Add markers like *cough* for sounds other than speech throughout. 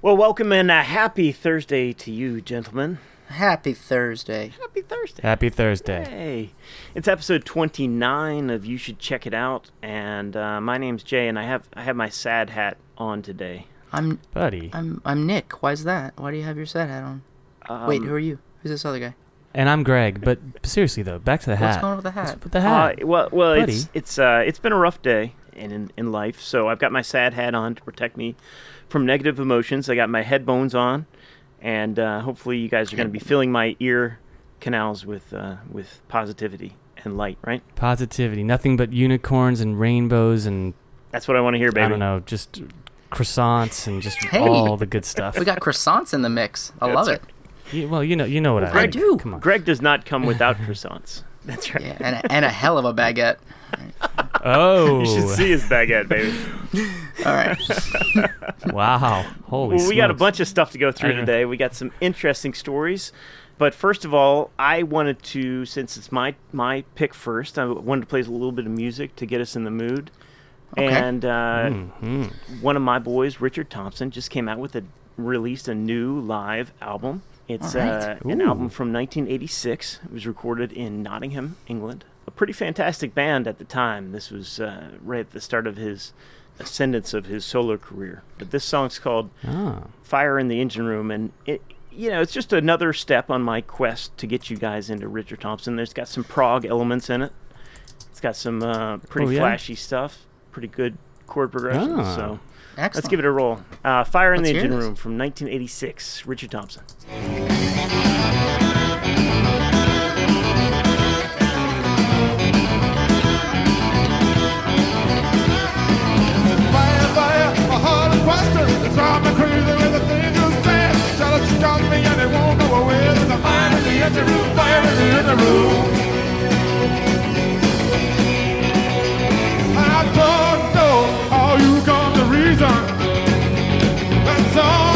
Well, welcome and a happy Thursday to you, gentlemen. Happy Thursday. Happy Thursday. Happy Thursday. Hey, it's episode 29 of You Should Check It Out, and uh, my name's Jay, and I have I have my sad hat on today. I'm Buddy. I'm I'm Nick. Why's that? Why do you have your sad hat on? Um, Wait, who are you? Who's this other guy? And I'm Greg, but seriously though, back to the hat. What's going on with the hat? What's with the hat? Uh, well, well, Buddy. it's it's uh, it's been a rough day in, in in life, so I've got my sad hat on to protect me from negative emotions. I got my headphones on, and uh, hopefully, you guys are going to be filling my ear canals with uh, with positivity and light. Right? Positivity. Nothing but unicorns and rainbows and That's what I want to hear, baby. I don't know, just croissants and just Hey. all the good stuff. We got croissants in the mix. I love That's it. You- well, you know, you know what I, I do. Come on. Greg does not come without *laughs* croissants. That's right. Yeah, and a, and a hell of a baguette. Oh, *laughs* You should see his baguette, baby. All right. *laughs* wow! Holy Well, we got a bunch of stuff to go through today. We got some interesting stories. But first of all, I wanted to, since it's my my pick first, I wanted to play a little bit of music to get us in the mood. Okay. And uh, Mhm. one of my boys, Richard Thompson, just came out with a released a new live album. It's All right. uh, an album from 1986. It was recorded in Nottingham, England. A pretty fantastic band at the time. This was uh, right at the start of his ascendance of his solo career. But this song's called Ah, Fire in the Engine Room, and it, you know, it's just another step on my quest to get you guys into Richard Thompson. There's got some prog elements in it. It's got some uh, pretty Oh, yeah? flashy stuff, pretty good chord progression. Ah. So Excellent. let's give it a roll. Uh, Fire in Let's the Engine. Room from 1986, Richard Thompson. In the room, fire in the room. I don't know how you come to reason. That somehow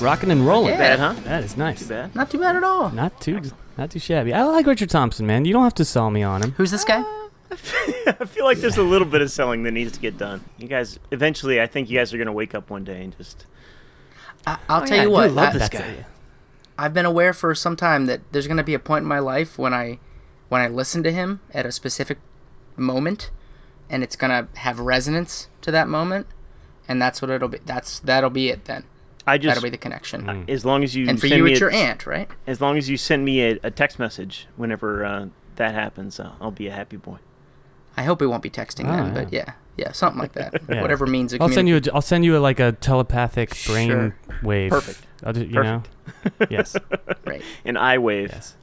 Nice. Rocking and rolling. Yeah. Bad, huh? That is nice. Too bad. Not too bad at all. Not too, not too shabby. I like Richard Thompson, man. You don't have to sell me on him. Who's this guy? Uh, *laughs* I feel like there's a little bit of selling that needs to get done. You guys, eventually, I think you guys are going to wake up one day and just. I, I'll Oh, tell yeah, you I what. I love I, this guy. it. I've been aware for some time that there's going to be a point in my life when I when I listen to him at a specific moment and it's going to have resonance to that moment and that's what it'll be that's that'll be it then. I just. That'll be the connection. as long as you and for send you it's your aunt, right? As long as you send me a, a text message whenever uh, that happens, uh, I'll be a happy boy. I hope we won't be texting Oh, then, but yeah. Yeah, something like that. *laughs* Yeah. Whatever means I'll send you. communi- A, I'll send you a, like a telepathic brain Sure. wave. Perfect. I'll do, you Perfect. know. *laughs* Yes. right. An eye wave. Yes.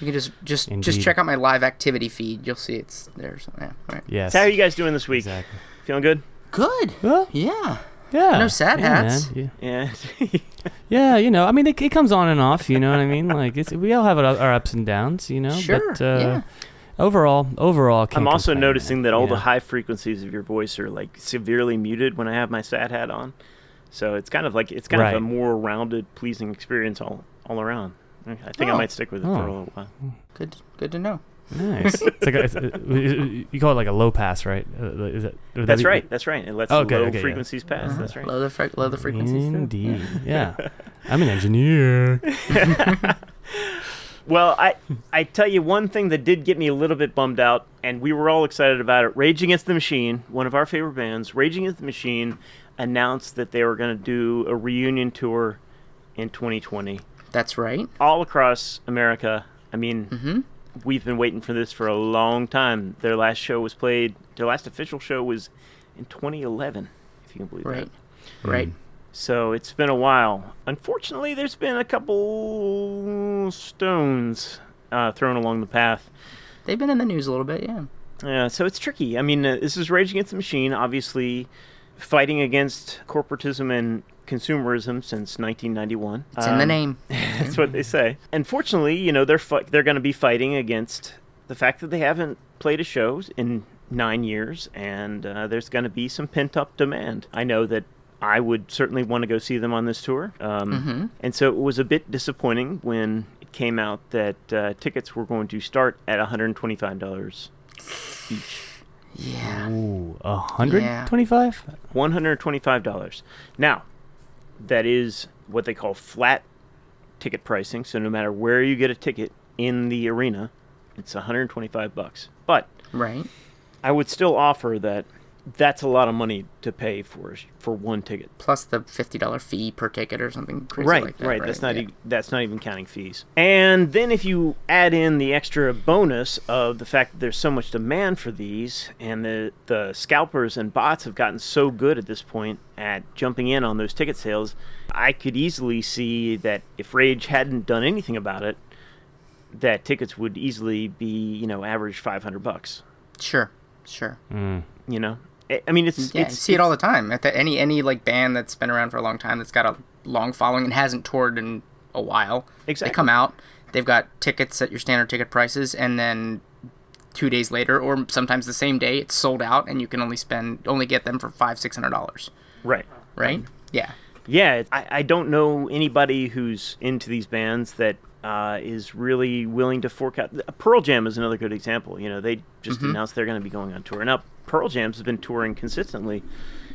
You can just just Indeed. just check out my live activity feed. You'll see it's there. So, yeah, right. Yes. So how are you guys doing this week? Exactly. Feeling good? Good. Well, Yeah. Yeah. No sad yeah, hats. man. Yeah. Yeah. *laughs* Yeah, you know, I mean, it, it comes on and off. You know what I mean? Like, it's, we all have our, our ups and downs. You know, Sure. but uh, yeah. overall, overall, I'm also noticing man, that all you the high frequencies of your voice are like severely muted when I have my sad hat on. So it's kind of like it's kind of a more rounded, pleasing experience all all around. I think I Oh. might stick with it for Oh. a little while. Good. Good to know. Nice. *laughs* it's like a, it's, you call it like a low pass, right? Uh, is that, would that That's be- right. That's right. It lets Okay, low okay, yeah. frequencies pass. Uh-huh. That's right. Low the fre- low the frequencies. too. Indeed. *laughs* Yeah. I'm an engineer. *laughs* Well, I I tell you one thing that did get me a little bit bummed out, and we were all excited about it. Rage Against the Machine, one of our favorite bands, Rage Against the Machine, announced that they were going to do a reunion tour in 2020, That's right. all across America. I mean, Mm-hmm. We've been waiting for this for a long time. Their last show was played. Their last official show was in 2011, if you can believe Right. that. Right. Right. So it's been a while. Unfortunately, there's been a couple stones uh, thrown along the path. They've been in the news a little bit, yeah. Yeah, so it's tricky. I mean, uh, this is Rage Against the Machine, obviously fighting against corporatism and consumerism since 1991. It's in the Um, name. *laughs* That's what they say. Unfortunately, you know, they're fi- they're going to be fighting against the fact that they haven't played a show in nine years, and uh, there's going to be some pent up demand. I know that I would certainly want to go see them on this tour, um, Mm-hmm. and so it was a bit disappointing when it came out that uh, tickets were going to start at 125 dollars each. Yeah. Ooh, a hundred twenty-five. $125. Now, that is what they call flat ticket pricing. So no matter where you get a ticket in the arena, it's 125 bucks. But Right. I would still offer that that's a lot of money to pay for for one ticket. Plus the fifty dollar fee per ticket or something crazy right, like that. right. right. That's not Yeah. e- that's not even counting fees. And then if you add in the extra bonus of the fact that there's so much demand for these, and the the scalpers and bots have gotten so good at this point at jumping in on those ticket sales, I could easily see that if Rage hadn't done anything about it, that tickets would easily be you know average 500 bucks. Sure. Sure. Mm. You know, I- mean it's Yeah, it's, you see it all the time. At the, any any like band that's been around for a long time that's got a long following and hasn't toured in a while. Exactly. They come out, they've got tickets at your standard ticket prices, and then two days later, or sometimes the same day, it's sold out, and you can only spend only get them for five six hundred dollars. right. Right? Um, yeah. Yeah, I, I don't know anybody who's into these bands that uh, is really willing to fork out. Pearl Jam is another good example. You know, they just announced they're going to be going on tour. Now, Pearl Jam's been touring consistently,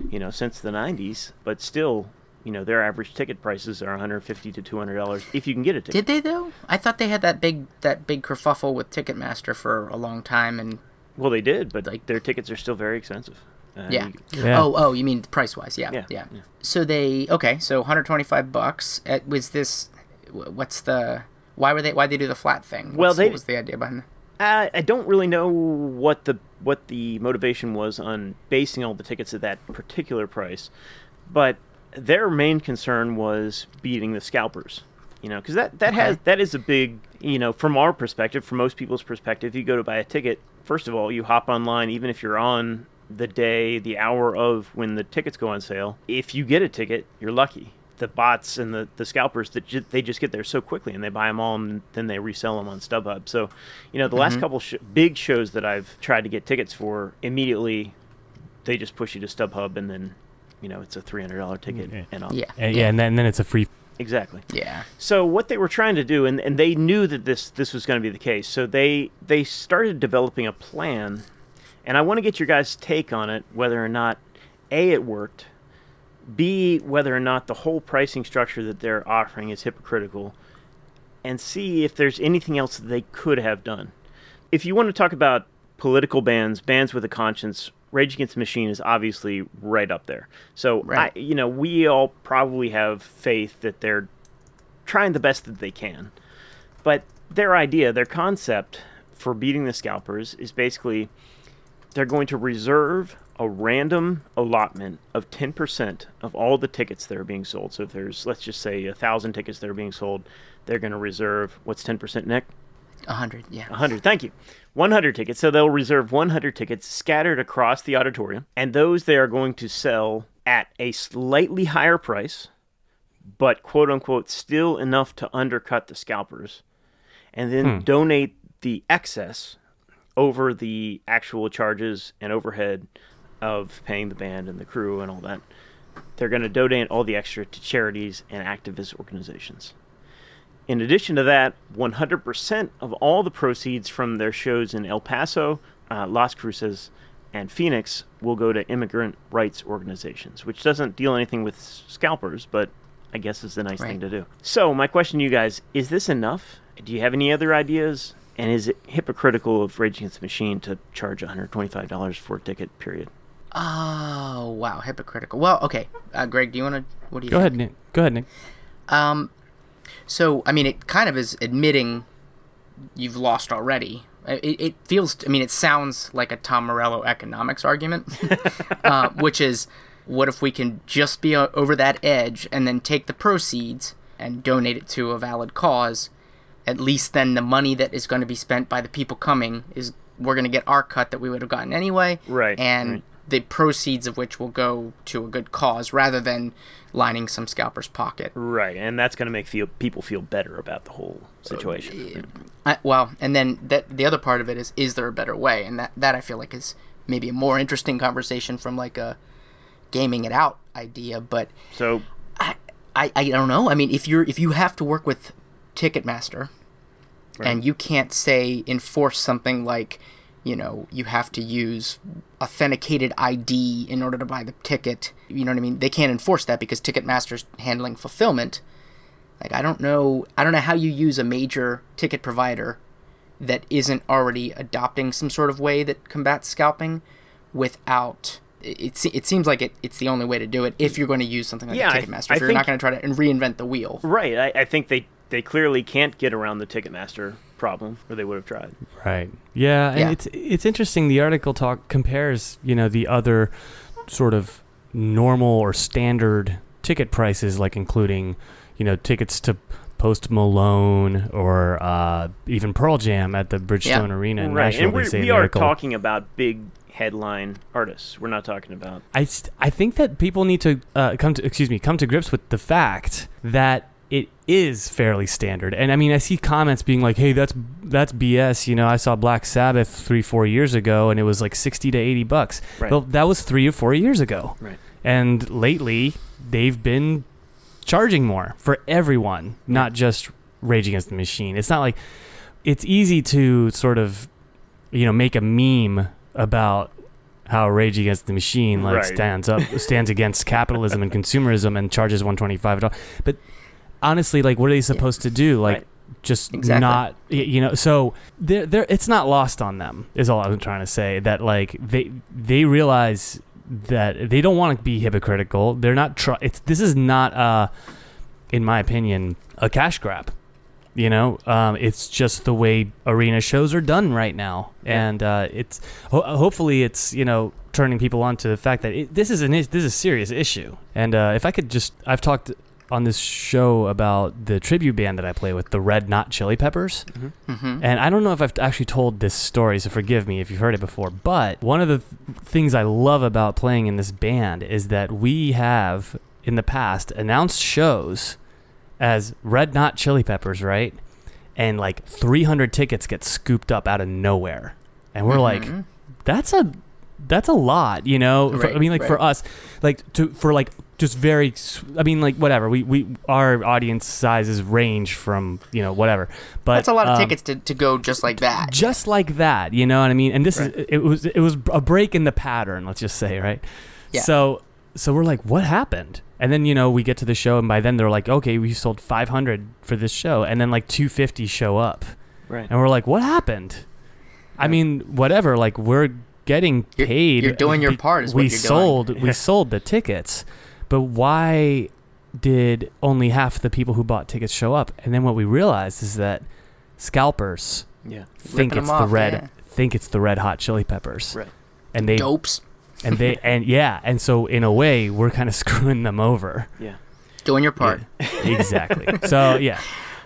you know, since the '90s, but still, you know, their average ticket prices are 150 to 200 dollars if you can get a ticket. Did they though? I thought they had that big that big kerfuffle with Ticketmaster for a long time, and well, they did, but Like- their tickets are still very expensive. Uh, yeah. you- Yeah. Oh, oh, you mean price wise? Yeah, Yeah, yeah, yeah. So they okay. So 125 bucks. Uh, was this? What's the? Why were they? Why they do the flat thing? Well, What's- they- what was the idea behind? I, uh, I don't really know what the what the motivation was on basing all the tickets at that particular price, but their main concern was beating the scalpers. You know, because that that has that is a big you know from our perspective, from most people's perspective, you go to buy a ticket. First of all, you hop online, even if you're on the day, the hour of when the tickets go on sale. If you get a ticket, you're lucky. The bots and the, the scalpers that ju- they just get there so quickly and they buy them all and then they resell them on StubHub. So, you know, the last mm-hmm. couple sh- big shows that I've tried to get tickets for, immediately they just push you to StubHub and then, you know, it's a three hundred dollar ticket Yeah. and I'll, Yeah. And, yeah, and then, then it's a free. exactly. Yeah. So what they were trying to do, and, and they knew that this this was going to be the case, so they they started developing a plan, and I want to get your guys' take on it, whether or not a it worked, b whether or not the whole pricing structure that they're offering is hypocritical, and see if there's anything else that they could have done. If you want to talk about political bands, bands with a conscience, Rage Against the Machine is obviously right up there. So Right. I, you know, we all probably have faith that they're trying the best that they can. But their idea, their concept for beating the scalpers is basically they're going to reserve a random allotment of 10% of all the tickets that are being sold. So if there's, let's just say, a thousand tickets that are being sold, they're going to reserve what's 10%, Nick? A hundred. Yeah. 100, thank you. 100 tickets. So they'll reserve 100 tickets scattered across the auditorium, and those they are going to sell at a slightly higher price, but quote unquote still enough to undercut the scalpers, and then hmm. donate the excess over the actual charges and overhead of paying the band and the crew and all that. They're going to donate all the extra to charities and activist organizations. In addition to that, 100% of all the proceeds from their shows in El Paso, uh, Las Cruces, and Phoenix will go to immigrant rights organizations, which doesn't deal anything with scalpers, but I guess is a nice thing to do. So, my question to you guys is this enough? Do you have any other ideas? And is it hypocritical of Rage Against the Machine to charge $125 for a ticket, period? Oh wow, hypocritical. Well, okay. Uh, Greg, do you want to? What do you? Go think? ahead, Nick. Go ahead, Nick. Um, so I mean, it kind of is admitting you've lost already. It, it feels, I mean, it sounds like a Tom Morello economics argument, *laughs* uh, which is what if we can just be over that edge and then take the proceeds and donate it to a valid cause? At least then the money that is going to be spent by the people coming is we're going to get our cut that we would have gotten anyway. Right, And right. The proceeds of which will go to a good cause rather than lining some scalper's pocket. Right, and that's going to make feel people feel better about the whole situation. Uh, I, well, and then that the other part of it is is there a better way? And that that I feel like is maybe a more interesting conversation from like a gaming it out idea. But So I I, I don't know. I mean, if you're if you have to work with Ticketmaster, and you can't say enforce something like, you know, you have to use authenticated ID in order to buy the ticket. You know what I mean? They can't enforce that because Ticketmaster's handling fulfillment. Like I don't know I don't know how you use a major ticket provider that isn't already adopting some sort of way that combats scalping without it, it seems like it, it's the only way to do it if you're going to use something like Yeah, Ticketmaster. I if you're think- not going to try to reinvent the wheel. right, I, I think they they clearly can't get around the Ticketmaster problem, or they would have tried. Right. Yeah, and Yeah. it's it's interesting. The article talk compares, you know, the other sort of normal or standard ticket prices, like including, you know, tickets to Post Malone or uh, even Pearl Jam at the Bridgestone Yeah. Arena in right, Nashville. and we're, we are article. talking about big headline artists. We're not talking about I, st- I think that people need to uh, come to excuse me come to grips with the fact that it is fairly standard. And I mean, I see comments being like, "Hey, that's that's BS." You know, I saw Black Sabbath three four years ago, and it was like sixty to eighty bucks. Right. Well, that was three or four years ago. Right. And lately, they've been charging more for everyone, not just Rage Against the Machine. It's not like it's easy to sort of, you know, make a meme about how Rage Against the Machine like Right. stands up stands *laughs* against capitalism and consumerism and charges 125 but honestly like what are they supposed to do like Right. just Exactly. not you know so they're, they're it's not lost on them is all i'm trying to say that like they they realize that they don't want to be hypocritical they're not try it's this is not uh in my opinion a cash grab you know um, it's just the way arena shows are done right now Yeah. and uh, it's ho- hopefully it's you know turning people on to the fact that it, this is an is- this is a serious issue and uh, if i could just i've talked on this show about the tribute band that i play with the red not chili peppers hmm and I don't know if I've actually told this story, so forgive me if you've heard it before. But one of the th- things I love about playing in this band is that we have, in the past, announced shows as Red Not Chili Peppers, right? And like 300 tickets get scooped up out of nowhere. And we're like, Mhm. that's a that's a lot, you know. For- I mean, like for us, like to for like just very. i mean, like whatever. We we our audience sizes range from you know whatever. But That's a lot of um, tickets to, to go just like that. just like that you know what i mean and this Right. is it was it was a break in the pattern let's just say right Yeah. so so we're like what happened and then you know we get to the show and by then they're like okay we sold 500 for this show and then like 250 show up right. and we're like what happened i mean whatever like we're getting You're- paid you're doing your part is what we you're doing. sold we *laughs* sold the tickets but why did only half the people who bought tickets show up and then what we realized is that scalpers Yeah. think Ripping it's 'em the off, red yeah. think it's the red hot chili peppers Right. and they Dopes. and they *laughs* and yeah and so in a way we're kind of *laughs* screwing them over Yeah. Doing your part. exactly *laughs* so yeah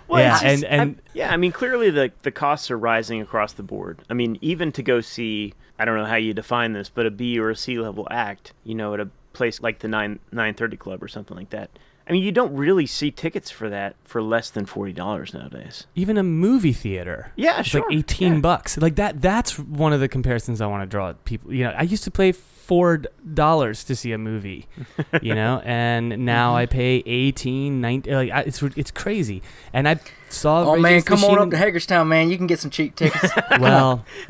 Well, yeah just- and and I'm- yeah, I mean, clearly the the costs are rising across the board. I mean, even to go see, I don't know how you define this, but a B or a C level act, you know, at a place like the nine nine thirty club or something like that. I mean, you don't really see tickets for that for less than forty dollars nowadays. even a movie theater Yeah, it's sure. like 18 yeah. bucks like that that's one of the comparisons i want to draw at people you know i used to pay four dollars to see a movie you know *laughs* and now Mm-hmm. i pay 18 19 like I, it's it's crazy and i saw Oh Rage man, Against the come on up to Hagerstown, man. You can get some cheap tickets. *laughs* well *laughs*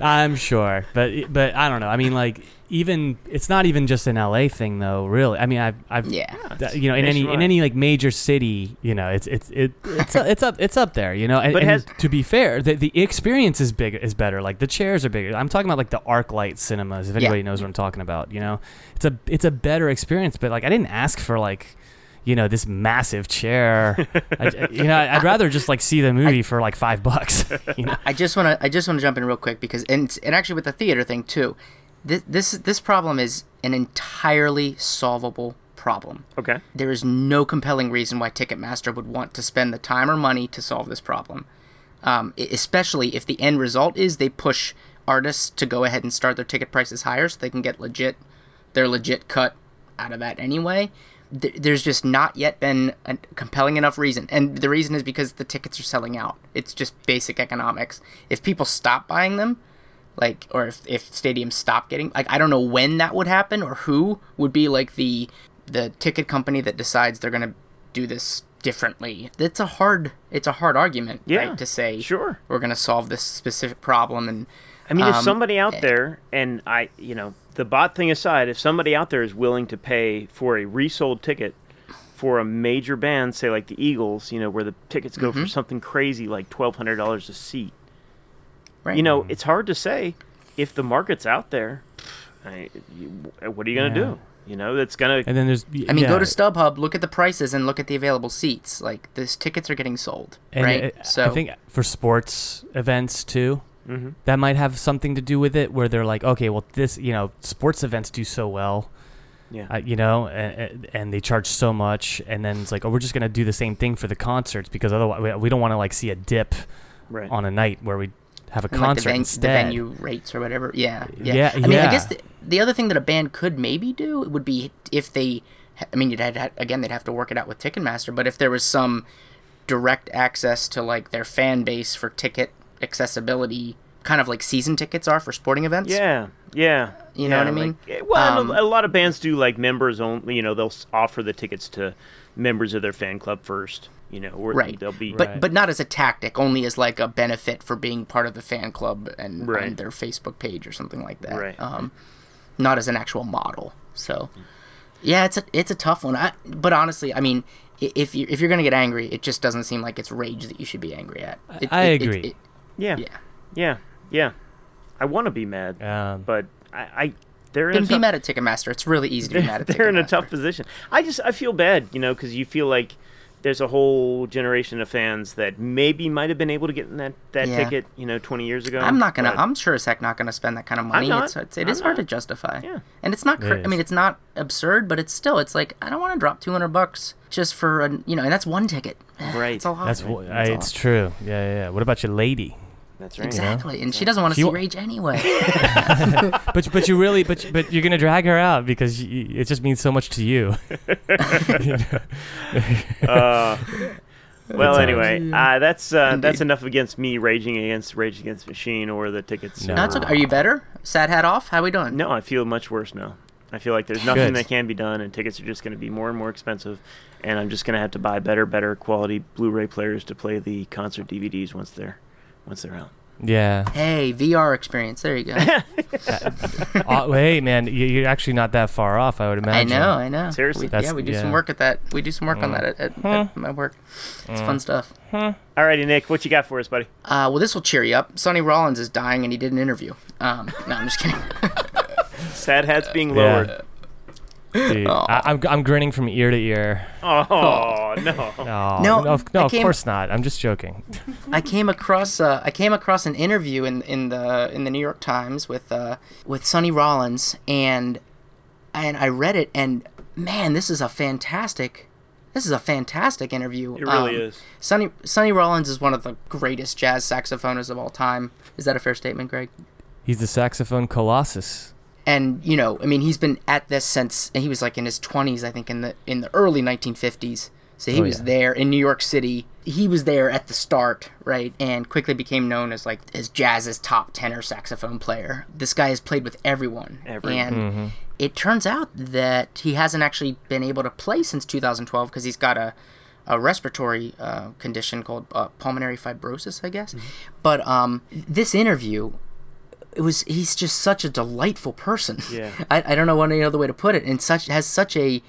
i'm sure but but i don't know i mean like even it's not even just an la thing though really i mean i've, I've yeah. th- you know in any in any like major city you know it's it's it, it's *laughs* it's up it's up there you know and, But and has- to be fair the, the experience is big is better like the chairs are bigger i'm talking about like the arc light cinemas if Yeah. anybody knows what i'm talking about you know it's a it's a better experience but like i didn't ask for like you know, this massive chair. I, you know, I'd *laughs* rather just like see the movie for like five bucks. *laughs* You know? I just want to I just want to jump in real quick because and and actually with the theater thing too, this this this problem is an entirely solvable problem. Okay. There is no compelling reason why Ticketmaster would want to spend the time or money to solve this problem, um, especially if the end result is they push artists to go ahead and start their ticket prices higher so they can get legit their legit cut out of that anyway. Th- There's just not yet been a compelling enough reason, and the reason is because the tickets are selling out. It's just basic economics. If people stop buying them, like or if, if stadiums stop getting like i don't know when that would happen or who would be like the the ticket company that decides they're going to do this differently it's a hard it's a hard argument Yeah, right to say sure. we're going to solve this specific problem and I mean, if Um, somebody out there, and I, you know, the bot thing aside, if somebody out there is willing to pay for a resold ticket for a major band, say like the Eagles, you know, where the tickets go Mm-hmm. for something crazy like twelve hundred dollars a seat, right you know, it's hard to say if the market's out there. I, you, what are you gonna Yeah. do? You know, that's gonna. And then there's I mean, go to StubHub, look at the prices, and look at the available seats. Like, these tickets are getting sold, And right? it- so I think for sports events too, Mm-hmm. that might have something to do with it, where they're like, okay, well, this, you know, sports events do so well, Yeah. uh, you know, and, and they charge so much, and then it's like, oh, we're just gonna do the same thing for the concerts because otherwise we, we don't want to like see a dip right. on a night where we have a and, like, concert the, ven- the venue rates or whatever. Yeah, yeah. Yeah, I mean, I guess the, the other thing that a band could maybe do would be if they, I mean, you'd had, again they'd have to work it out with Ticketmaster, but if there was some direct access to like their fan base for ticket accessibility, kind of like season tickets are for sporting events. Yeah, yeah. You know yeah, what I mean? like- eh, well, Um, a, a lot of bands do like members only. You know, they'll offer the tickets to members of their fan club first. You know, or Right. they'll be But Right. but not as a tactic, only as like a benefit for being part of the fan club and Right. on their Facebook page or something like that. Right. Um, not as an actual model. So, yeah, it's a it's a tough one. I, but honestly, I mean, if you if you're gonna get angry, it just doesn't seem like it's rage that you should be angry at. It, I it- it- agree. it- yeah, yeah. yeah, yeah. I want to be mad, Um, but I, I they're in be tough, mad at Ticketmaster. It's really easy to be they're, mad at *laughs* they're in a tough position. I just I feel bad, you know, because you feel like there's a whole generation of fans that maybe might have been able to get in that that Yeah. ticket, you know, 20 years ago. I'm not gonna. I'm sure as heck not gonna spend that kind of money. not. It's, it's it I'm is hard to justify. Yeah. And it's not. Cr- It I mean, it's not absurd, but it's still. It's like I don't want to drop 200 bucks just for a you know, and that's one ticket. *sighs* Right. It's a lot. that's Right? wh- That's I, a it's lot. true. Yeah, yeah, yeah. What about your lady? That's right. Exactly, and she doesn't want to see wa- Rage anyway. *laughs* *laughs* But but you really but but you're gonna drag her out because y it just means so much to you. *laughs* You know? Uh, well, anyway, uh, that's uh, that's enough against me raging against Rage Against Machine or the tickets. No. no, okay. Are you better? Sad hat off. How are we doing? No, I feel much worse now. I feel like there's nothing Good. that can be done, and tickets are just going to be more and more expensive, and I'm just going to have to buy better, better quality Blu-ray players to play the concert DVDs once they're once they're out. yeah. Hey, VR experience. There you go. *laughs* Uh, hey man, you- you're actually not that far off. I would imagine. I know, I know. Seriously? We- yeah, we do yeah. some work at that. We do some work on that at, at, at my work. It's fun stuff. Alrighty, Nick, what you got for us, buddy? Uh, well, this will cheer you up. Sonny Rollins is dying, and he did an interview. Um, no, I'm just kidding. *laughs* Sad hats being Yeah. Lowered. Dude, I, I'm I'm grinning from ear to ear. Oh, no. No, No, no, of- no I of course not. I'm just joking. I came across uh, I came across an interview in in the in the New York Times with uh, with Sonny Rollins, and and I read it, and man, this is a fantastic. This is a fantastic interview. It really Um, is. Sonny Sonny Rollins is one of the greatest jazz saxophonists of all time. Is that a fair statement, Greg? He's the saxophone colossus. And you know, I mean, he's been at this since and he was like in his 20s, I think, in the in the early 1950s. So he Oh, was yeah. there in New York City. He was there at the start, right, and quickly became known as like as jazz's top tenor saxophone player. This guy has played with everyone, Everyone. and Mm-hmm. it turns out that he hasn't actually been able to play since 2012 because he's got a a respiratory uh, condition called uh, pulmonary fibrosis, I guess. But um, this interview, it was he's just such a delightful person. Yeah. *laughs* I, I don't know any other way to put it. And such has such a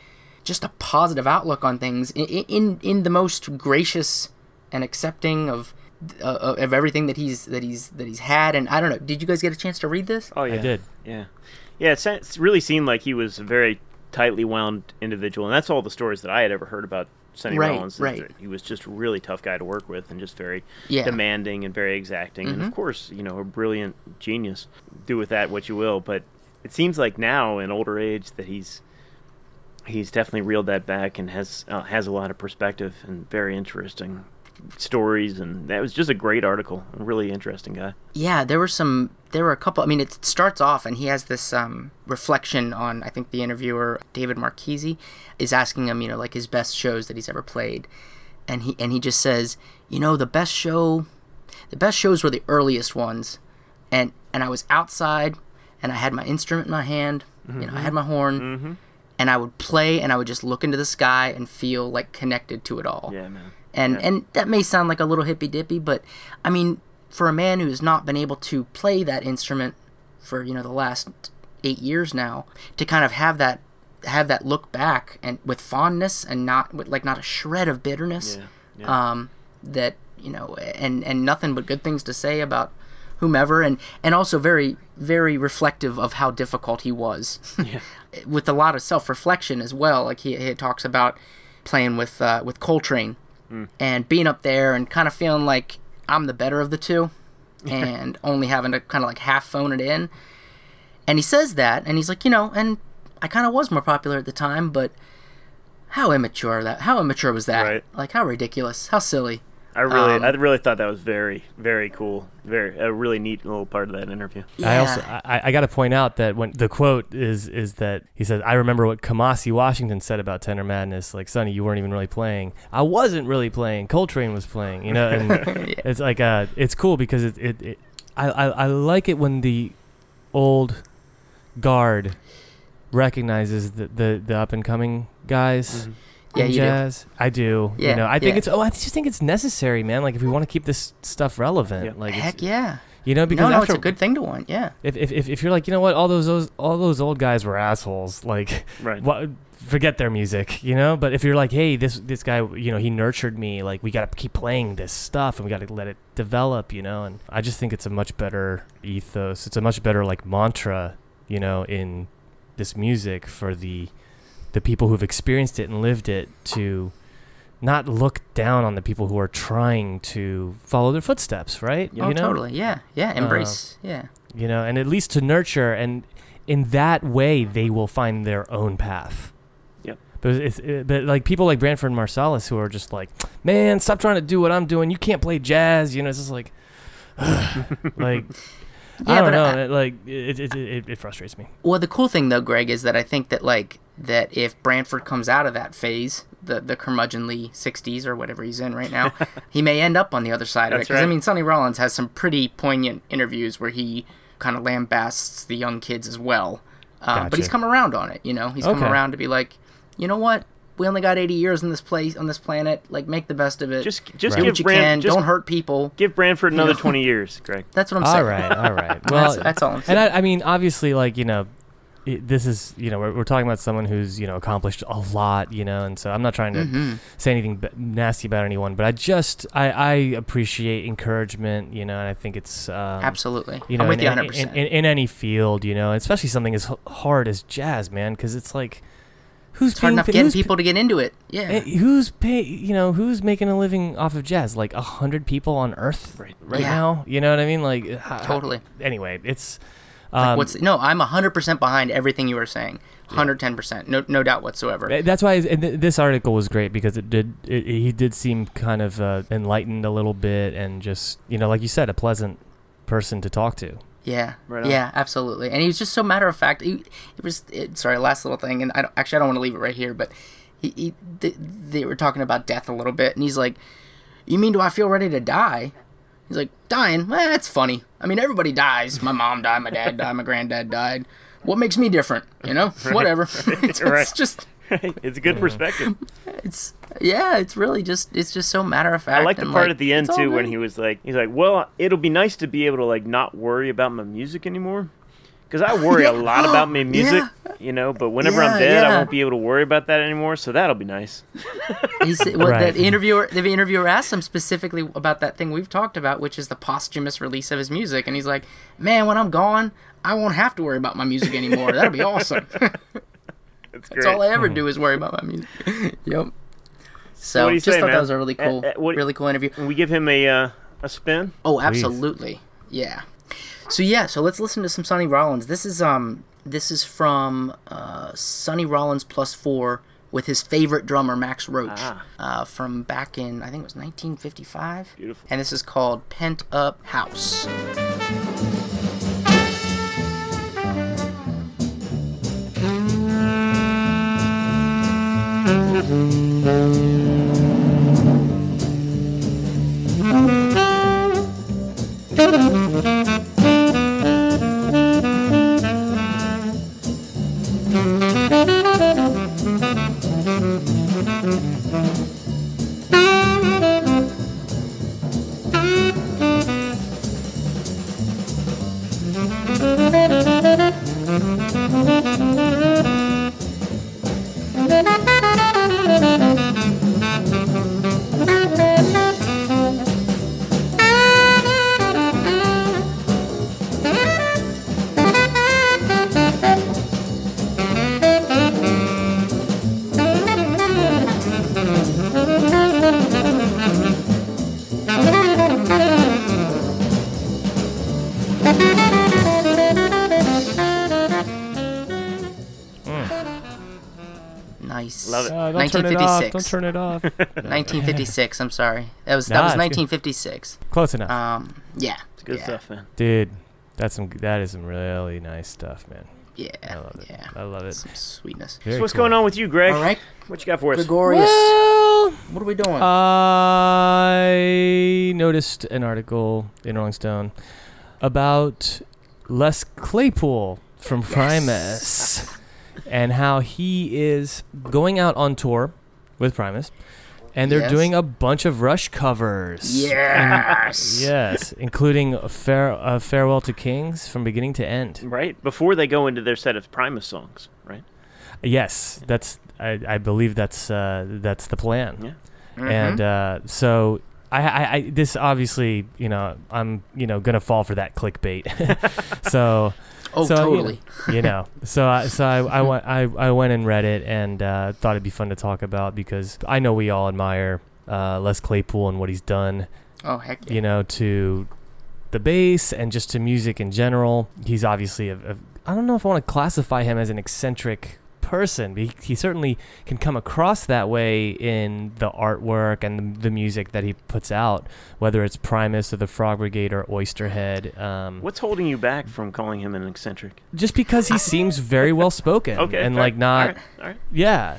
just a positive outlook on things in in, in the most gracious and accepting of uh, of everything that he's that he's that he's had. And I don't know. Did you guys get a chance to read this? Oh, yeah. I did. Yeah. Yeah, it, it really seemed like he was a very tightly wound individual, and that's all the stories that I had ever heard about Sonny Right, Rollins. right. He was just a really tough guy to work with, and just very Yeah. Mm-hmm. demanding and very exacting, and of course, you know, a brilliant genius. Do with that what you will, but it seems like now in older age that he's he's definitely reeled that back and has uh, has a lot of perspective and very interesting stories and that was just a great article a really interesting guy Yeah, there were some. There were a couple. I mean, it starts off, and he has this um, reflection on. I think the interviewer David Marchese is asking him, you know, like his best shows that he's ever played, and he and he just says, you know, the best show, the best shows were the earliest ones, and and I was outside, and I had my instrument in my hand, you know, I had my horn, and I would play, and I would just look into the sky and feel like connected to it all yeah man and Yeah. and that may sound like a little hippy dippy, but I mean, for a man who's not been able to play that instrument for you know the last eight years now, to kind of have that have that look back and with fondness and not with like not a shred of bitterness, yeah, yeah. um, that you know, and and nothing but good things to say about whomever, and and also very very reflective of how difficult he was, *laughs* yeah with a lot of self reflection as well. Like he, he talks about playing with uh, with Coltrane and being up there and kind of feeling like I'm the better of the two, *laughs* and only having to kind of like half phone it in. And he says that, and he's like, you know, and I kind of was more popular at the time, but how immature that how immature was that? Right. Like how ridiculous, how silly. I really um, i really thought that was very very cool. Very a really neat little part of that interview. I also I, I got to point out that when the quote is is that he says I remember what Kamasi Washington said about Tenor Madness. Like Sonny you weren't even really playing. I wasn't really playing. Coltrane was playing you know and *laughs* it's like uh it's cool because it it, it I, I I like it when the old guard recognizes the the, the up and coming guys Yeah, in you do. jazz. I do. Yeah, you know, I think yeah. it's oh, I just think it's necessary, man. Like if we want to keep this stuff relevant, Yeah. like Heck it's, yeah. you know, because no, no, after it's a good thing to want. Yeah. if, if, if, if you're like, you know what, all those, those all those old guys were assholes, like right what forget their music, you know? But if you're like, hey, this this guy, you know, he nurtured me, like we got to keep playing this stuff and we got to let it develop, you know? And I just think it's a much better ethos. It's a much better like mantra, you know, in this music for the the people who've experienced it and lived it to not look down on the people who are trying to follow their footsteps, right? Oh, you know? totally. Yeah. Yeah. Um, Embrace. yeah. you know, and at least to nurture, and in that way, they will find their own path. Yep. But it's it, but like people like Branford and Marsalis who are just like, man, stop trying to do what I'm doing. You can't play jazz. You know, it's just like, *sighs* like. I Yeah, don't but know. I- it, like it, it, it, it frustrates me. Well, the cool thing though, Greg, is that I think that like that if Branford comes out of that phase, the the curmudgeonly '60s or whatever he's in right now, *laughs* he may end up on the other side of it. That's Because I mean, Sonny Rollins has some pretty poignant interviews where he kind of lambasts the young kids as well. Um, But he's come around on it. You know, he's come around to be like, you know what? We only got 80 years in this place on this planet. Like, make the best of it. just just do give what you Bran- can. just Don't hurt people. give Branford another know? 20 years Greg *laughs* That's what I'm saying. All right, all right. *laughs* Well, That's, that's all I'm and. I, I mean, obviously, like you know, it, this is you know we're, we're talking about someone who's you know accomplished a lot, you know, and so I'm not trying to Mm-hmm. say anything b- nasty about anyone, but I just I, I appreciate encouragement, you know, and I think it's um, Absolutely. you know I'm with in, you 100%. in, in, in any field, you know, especially something as h- hard as jazz, man, because it's like who's it's hard enough getting people to get into it. Yeah. Eh, Who's pay? You know, who's making a living off of jazz? Like a hundred people on Earth Right. right Yeah. now. You know what I mean? Like h- h- Totally. Anyway, it's Like um, what's no? I'm 100% behind everything you were saying. 110%. No, no doubt whatsoever. eh, that's why and th- this article was great because it did. It, he did seem kind of uh, enlightened a little bit and just you know, like you said, a pleasant person to talk to. Yeah. Right yeah, absolutely. And he was just so matter of fact. He, it was it, sorry, last little thing, and I don't, actually I don't want to leave it right here, but he, he they, they were talking about death a little bit, and he's like, "You mean do I feel ready to die?" He's like, "Dying? Eh, that's funny. I mean, everybody dies. My mom died, my dad died, my granddad died. What makes me different? You know, *laughs* whatever. it's, *laughs* Right. *laughs* it's just." *laughs* it's a good perspective It's yeah, it's really just it's just so matter of fact. I like the and, part at the end too when he was like, he's like, "Well, it'll be nice to be able to like not worry about my music anymore, because I worry a *laughs* lot about my *gasps* music, you know. But whenever Yeah, I'm dead, I won't be able to worry about that anymore. So that'll be nice." He said, well, Right. the interviewer, the interviewer asked him specifically about that thing we've talked about, which is the posthumous release of his music, and he's like, "Man, when I'm gone, I won't have to worry about my music anymore. That'll be awesome." *laughs* That's That's all I ever do is worry about my music. *laughs* yep. So what do you just say, thought man? that was a really Uh, cool, uh, what- really cool interview. Can we give him a uh, a spin. Oh, absolutely. Yeah. So yeah, so let's listen to some Sonny Rollins. This is um this is from uh, Sonny Rollins plus four with his favorite drummer Max Roach Ah. uh, from back in I think it was 1955. Beautiful. And this is called Pent Up House. Thank you. Off. 1956. Don't turn it off. *laughs* *laughs* 1956. I'm sorry. That was that Nah, was it's good. 1956. Close enough, Um, yeah. It's good yeah, stuff, man. dude. That's some. That is some really nice stuff, man. Yeah. I love it. Yeah. I love it. Some sweetness. Very So what's cool. going on with you, Greg? All right, What you got for us? Gregorius. Well, what are we doing? I noticed an article in Rolling Stone about Les Claypool from Primus *laughs* and how he is going out on tour with Primus, and they're Yes. doing a bunch of Rush covers. yes. Yes, including a fair, uh, "Farewell to Kings" from beginning to end. Right before they go into their set of Primus songs, right? Yes, that's I, I believe that's uh, that's the plan. Yeah. Mhm. and uh, so I, I, I this obviously you know I'm you know gonna fall for that clickbait *laughs* so oh, so, you know, totally. you know *laughs* so I, so I, I went I, I went and read it and uh, thought it'd be fun to talk about because I know we all admire uh, Les Claypool and what he's done Oh heck yeah. you know to the bass and just to music in general he's obviously a, a I don't know if I want to classify him as an eccentric person he, he certainly can come across that way in the artwork and the, the music that he puts out whether it's Primus or the Frog Brigade or Oysterhead um, What's holding you back from calling him an eccentric? just because he seems very well spoken Okay, and fair. like not All right, all right. yeah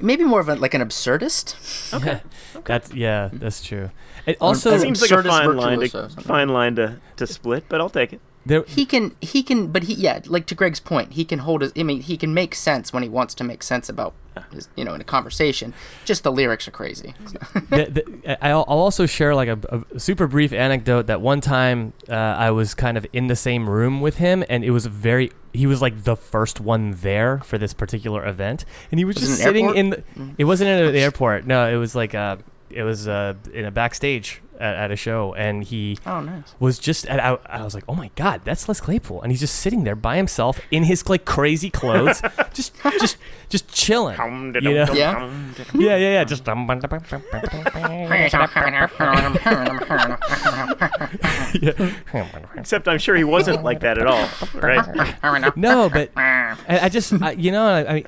Maybe more of a, like an absurdist. Okay. *laughs* that's yeah that's true it also as Seems like a fine line to fine line to, to split, but I'll take it. There He can he can but he yeah like to Greg's point he can hold his I mean he can make sense when he wants to make sense about his, you know in a conversation. Just the lyrics are crazy. *laughs* the, the, I'll, I'll also share like a, a super brief anecdote that one time uh, I was kind of in the same room with him, and it was very he was like the first one there for this particular event, and he was, Was just sitting airport? in. The, it wasn't in the airport. No, it was like uh it was uh, in a backstage at, at a show, and he Oh nice. was just and I, I was like, oh my god, that's Les Claypool, and he's just sitting there by himself in his like crazy clothes, just just just chilling. You know? Yeah. Yeah, yeah, yeah. Just Except I'm sure he wasn't like that at all, right? no, but I, I just, I, you know, I, I,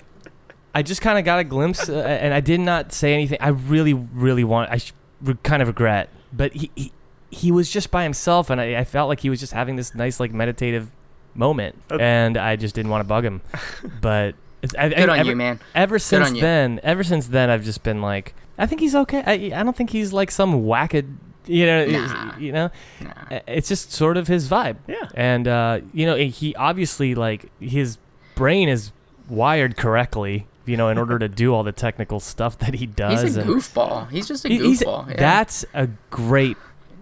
I just kind of got a glimpse, uh, and I did not say anything. I really, really want. I sh- re- kind of regret, but he, he, he was just by himself, and I, I felt like he was just having this nice, like, meditative moment, Okay. and I just didn't want to bug him. *laughs* But I, Good I, on ever, you, man. Ever since then, ever since then, I've just been like, I think he's okay. I, I don't think he's like some wackad, you know, Nah. you know. Nah. It's just sort of his vibe. Yeah. And uh, you know, he obviously like his brain is wired correctly, you know, in *laughs* order to do all the technical stuff that he does. He's a goofball. He's just a he- goofball. yeah. That's a great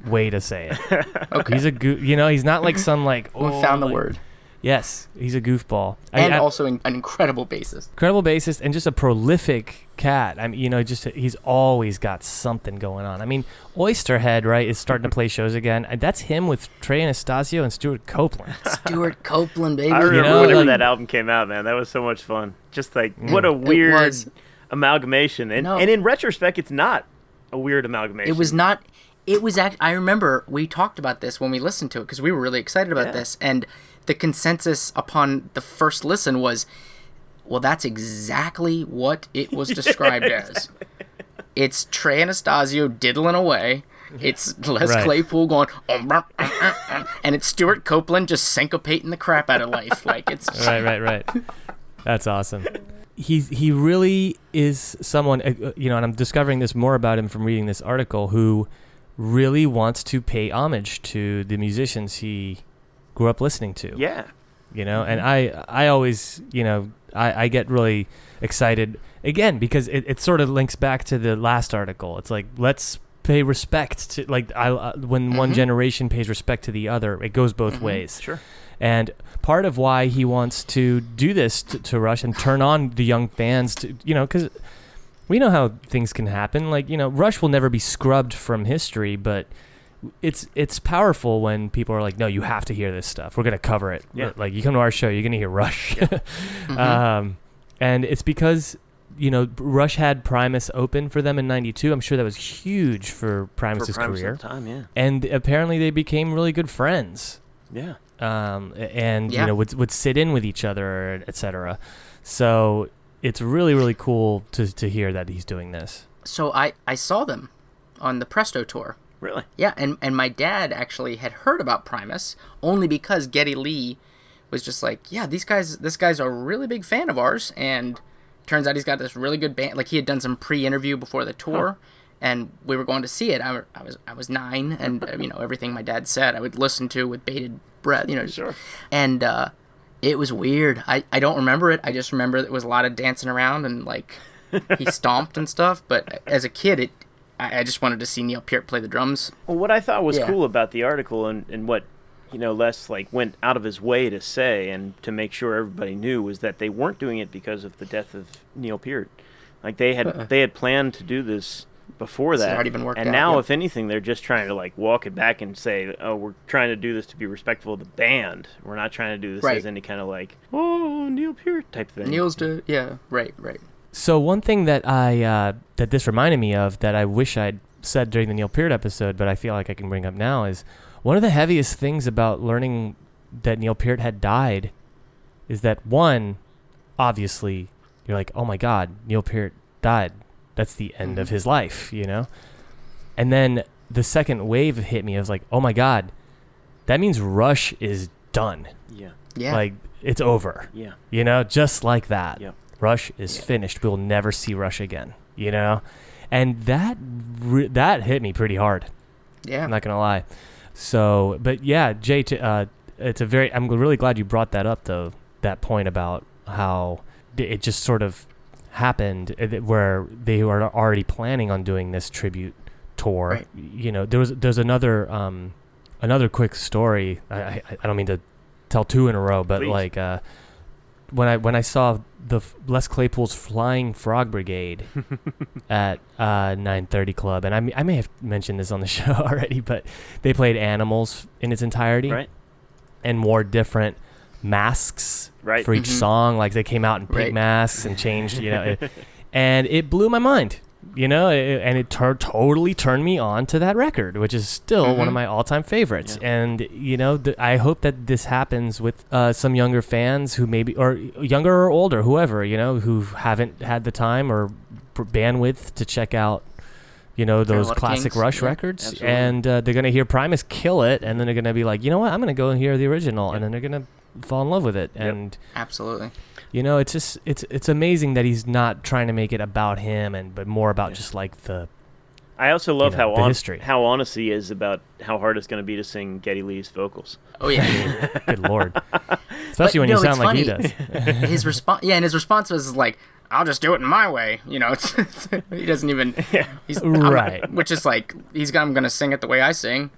way to say it. *laughs* okay. He's a goof. You know, he's not like some like we oh, found the like- word. Yes, he's a goofball. And I- also in, an incredible bassist. incredible bassist and just a prolific cat. I mean, you know, just he's always got something going on. I mean, Oysterhead, right, is starting to play shows again. That's him with Trey Anastasio and Stewart Copeland. *laughs* Stewart Copeland, baby. I remember know, whenever like- that album came out, man. That was so much fun. Just like mm. what a weird amalgamation, and No. and in retrospect, it's not a weird amalgamation. It was not. It was act. I remember we talked about this when we listened to it because we were really excited about Yeah. this, and the consensus upon the first listen was, "Well, that's exactly what it was *laughs* described as. It's Trey Anastasio diddling away." It's Les Right. Claypool going, "Um, um, um, um, um," and it's Stewart Copeland just syncopating the crap out of life. Like it's *laughs* right, right, right. That's awesome. He he really is someone, uh, uh, you know, and I'm discovering this more about him from reading this article, who really wants to pay homage to the musicians he grew up listening to. Yeah, you know and mm-hmm. i i always you know i i get really excited again because it, it sort of links back to the last article. It's like let's pay respect to like i uh, when one mm-hmm. generation pays respect to the other it goes both mm-hmm. ways. Sure. and part of why he wants to do this to, to rush and turn on the young fans to you know because we know how things can happen. Like you know rush will never be scrubbed from history but it's it's powerful when people are like no you have to hear this stuff we're gonna cover it Yeah. like you come to our show you're gonna hear rush *laughs* um, and it's because you know rush had primus open for them in 92 i'm sure that was huge for For primus's Primus at career the time, yeah, and apparently they became really good friends yeah. um, and Yeah. you know would would sit in with each other, etc. So it's really really cool to to hear that he's doing this. so I I saw them on the Presto tour. Really? Yeah, and, and my dad actually had heard about Primus only because Geddy Lee was just like, yeah, these guys, this guy's a really big fan of ours, and turns out he's got this really good band. Like he had done some pre-interview before the tour, and we were going to see it. I, I was I was nine, and uh, you know everything my dad said I would listen to with bated breath, you know. Sure. And uh, it was weird. I I don't remember it. I just remember it was a lot of dancing around and like he stomped and stuff. But as a kid, it. I I just wanted to see Neil Peart play the drums Well, what I thought was Yeah. cool about the article and, and what you know Les like went out of his way to say and to make sure everybody knew was that they weren't doing it because of the death of Neil Peart. Like they had uh-uh. they had planned to do this before It's that, already been worked and out, now yeah. if anything, they're just trying to like walk it back and say, "Oh, we're trying to do this to be respectful of the band. We're not trying to do this Right. as any kind of like oh Neil Peart type thing." Neil's do yeah, right, right. So one thing that I uh, that this reminded me of that I wish I'd said during the Neil Peart episode, but I feel like I can bring up now is one of the heaviest things about learning that Neil Peart had died is that one, obviously, you're like, oh my God, Neil Peart died. That's the end of his life, you know. And then the second wave hit me. I was like, oh my God, that means Rush is done. yeah, Yeah. Like it's over. yeah, You know, just like that. Yep. Rush is finished. We'll never see Rush again. You know, and that re- that hit me pretty hard. yeah. I'm not gonna lie. So, but yeah, Jay, t- uh, it's a very. I'm really glad you brought that up, though. That point about how it just sort of happened, uh, where they were already planning on doing this tribute tour. Right. You know, there was there's another um another quick story. I I, I don't mean to tell two in a row, but Please. like uh, when I when I saw the f- Les Claypool's Flying Frog Brigade *laughs* at uh, 930 Club, and I, m- I may have mentioned this on the *laughs* show already, but they played Animals in its entirety right, and wore different masks right. for each Mhm. song. Like they came out in pig Right. masks and changed, you know, it- *laughs* and it blew my mind. You know, it, and it tur- totally turned me on to that record, which is still one of Mhm. my all-time favorites. Yeah. And you know, th- I hope that this happens with uh, some younger fans who maybe, or younger or older, whoever you know, who haven't had the time or bandwidth to check out, you know, those classic Kings, Rush yeah, records, absolutely. and uh, they're gonna hear Primus kill it, and then they're gonna be like, you know what, I'm gonna go and hear the original, Yep. and then they're gonna fall in love with it, Yep. and Absolutely. You know, it's just it's it's amazing that he's not trying to make it about him and but more about Yeah. just like the I also love know, how the on, history. how honest he is about how hard it's going to be to sing Geddy Lee's vocals. Oh yeah. *laughs* good lord, *laughs* especially when no, you sound like he does. *laughs* his response, yeah, and his response was like, I'll just do it in my way. You know, *laughs* it's, it's, he doesn't even. *laughs* He's I'm- Right. which is like he's. gonna- I'm gonna sing it the way I sing.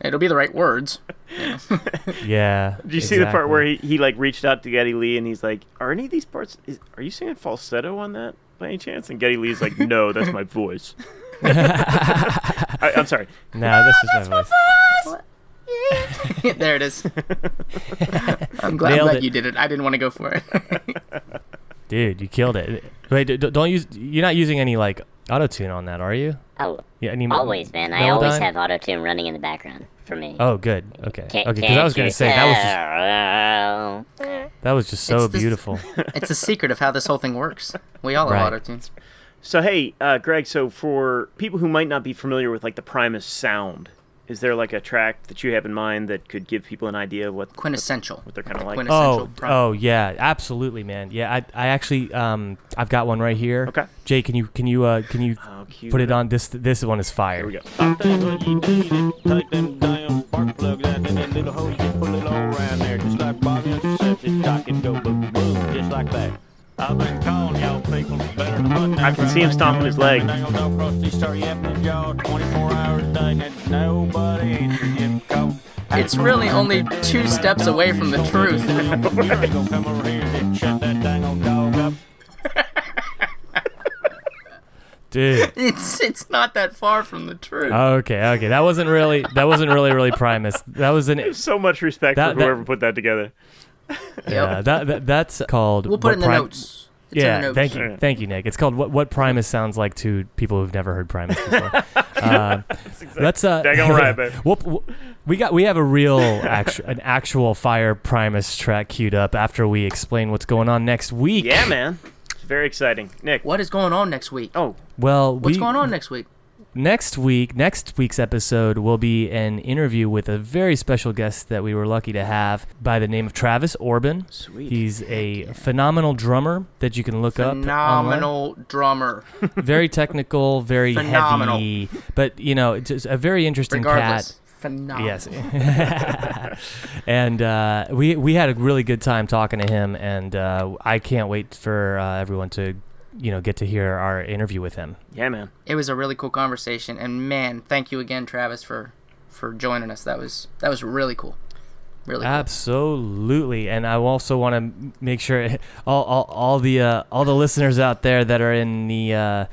It'll be the right words. *laughs* Yeah. Did you see the part where he, he like reached out to Geddy Lee and he's like, "Are any of these parts? Is, are you singing falsetto on that by any chance?" And Geddy Lee's like, "No, that's my voice." I, I'm sorry. No, this is my voice. there it is. I'm glad, I'm Nailed glad it. you did it. I didn't want to go for it. Dude, you killed it. Wait, d- d- don't use. You're not using any like auto tune on that, are you? Oh, Yeah, any always, man. I always Melodyne? have auto tune running in the background for me. Oh, good. Okay. Can't- okay. Because I was gonna you say that was just that was just so It's this- beautiful. *laughs* it's the secret of how this whole thing works. We all have auto tunes. So hey, uh, Greg. So for people who might not be familiar with like the Primus sound, is there like a track that you have in mind that could give people an idea of what Quintessential. what they're kind of like? Quintessential. Oh, oh yeah, absolutely, man. Yeah, I, I actually, um, I've got one right here. Okay. Jay, can you, can you, uh, can you Oh, put it on? This, this one is fire. Here we go. That's what you need is take them damn spark plugs out in that little hole. You just put a little hole around there, just like Bobby intercepted. Cock and go boom, boom, just like that. I've been calling y'all people better than button I can see him stomping his leg. Dangle dog crusty, start yapping at y'all 24 hours a day, and nobody answers you. Call. It's really only two steps away from the truth. You ain't gonna come over here and shut that dang old dog up. Dude. *laughs* It's it's not that far from the truth. Okay, okay. That wasn't really, that wasn't really, really Primus. That was an, *laughs* So much respect That- for that- whoever put that together. *laughs* yeah, that, that, that's called. we'll put what it in the Prim- notes. It's yeah, the notes. thank you, Yeah. thank you, Nick. It's called what what Primus sounds like to people who've never heard Primus before. *laughs* uh, let's uh, Daggone right, *laughs* babe. Whoop, whoop. we got we have a real actu- an actual Fire Primus track queued up after we explain what's going on next week. Yeah, man. It's very exciting. Nick. What is going on next week? Oh, Well, What's we, going on next week? Next week? Next week's episode will be an interview with a very special guest that we were lucky to have by the name of Travis Orban. sweet. He's a phenomenal drummer that you can look up. Phenomenal drummer. *laughs* very technical, very Phenomenal. heavy, but you know, just a very interesting Regardless. cat. Phenomenal. Yes, *laughs* and uh, we we had a really good time talking to him, and uh, I can't wait for uh, everyone to, you know, get to hear our interview with him. yeah, man. It was a really cool conversation, and man, thank you again, Travis, for for joining us. That was that was really cool. Really. Cool. Absolutely, and I also want to make sure *laughs* all all, all the uh, all the listeners out there that are in the uh,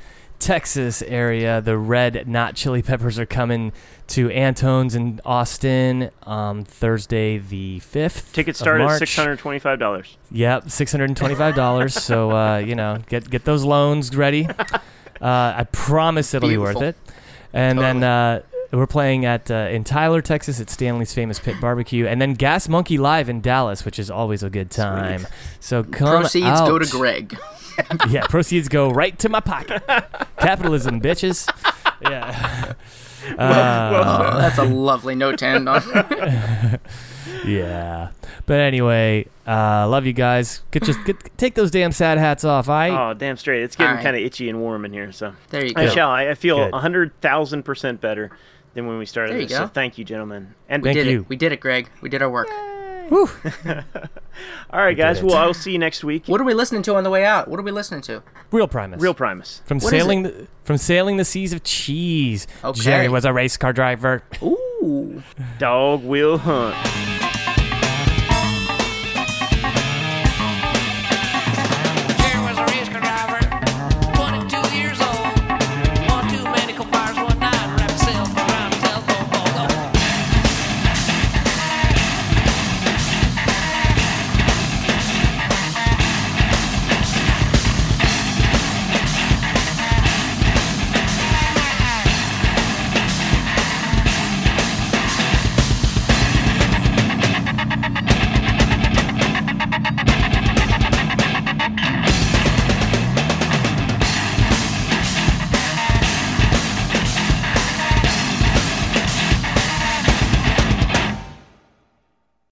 Texas area, the Red Not Chili Peppers are coming to Antone's in Austin um, Thursday the fifth. Tickets of start at six hundred twenty-five dollars. Yep, six hundred and twenty-five dollars. so uh, *laughs* you know, get get those loans ready. Uh, I promise it'll Beautiful. be worth it. And then uh, we're playing at uh, in Tyler, Texas, at Stanley's Famous Pit Barbecue, and then Gas Monkey Live in Dallas, which is always a good time. So come Proceeds go to. Greg. *laughs* Yeah, proceeds go right to my pocket. Capitalism, bitches. Yeah. Uh, Oh, that's a lovely note to end on. *laughs* yeah. But anyway, uh, love you guys. Get just get, take those damn sad hats off. I Oh, damn straight. It's getting Alright. kind of itchy and warm in here. So There you go. I go. shall. I, I feel a hundred thousand percent better than when we started There you this. So go. thank you, gentlemen. And We Thank did you. it. We did it, Greg. We did our work. *laughs* all right, guys. Well, I'll see you next week. What are we listening to on the way out? What are we listening to? real Primus. Real Primus. From What is sailing the, from sailing the seas of cheese. Okay. Jerry was a race car driver. Ooh. Dog will hunt.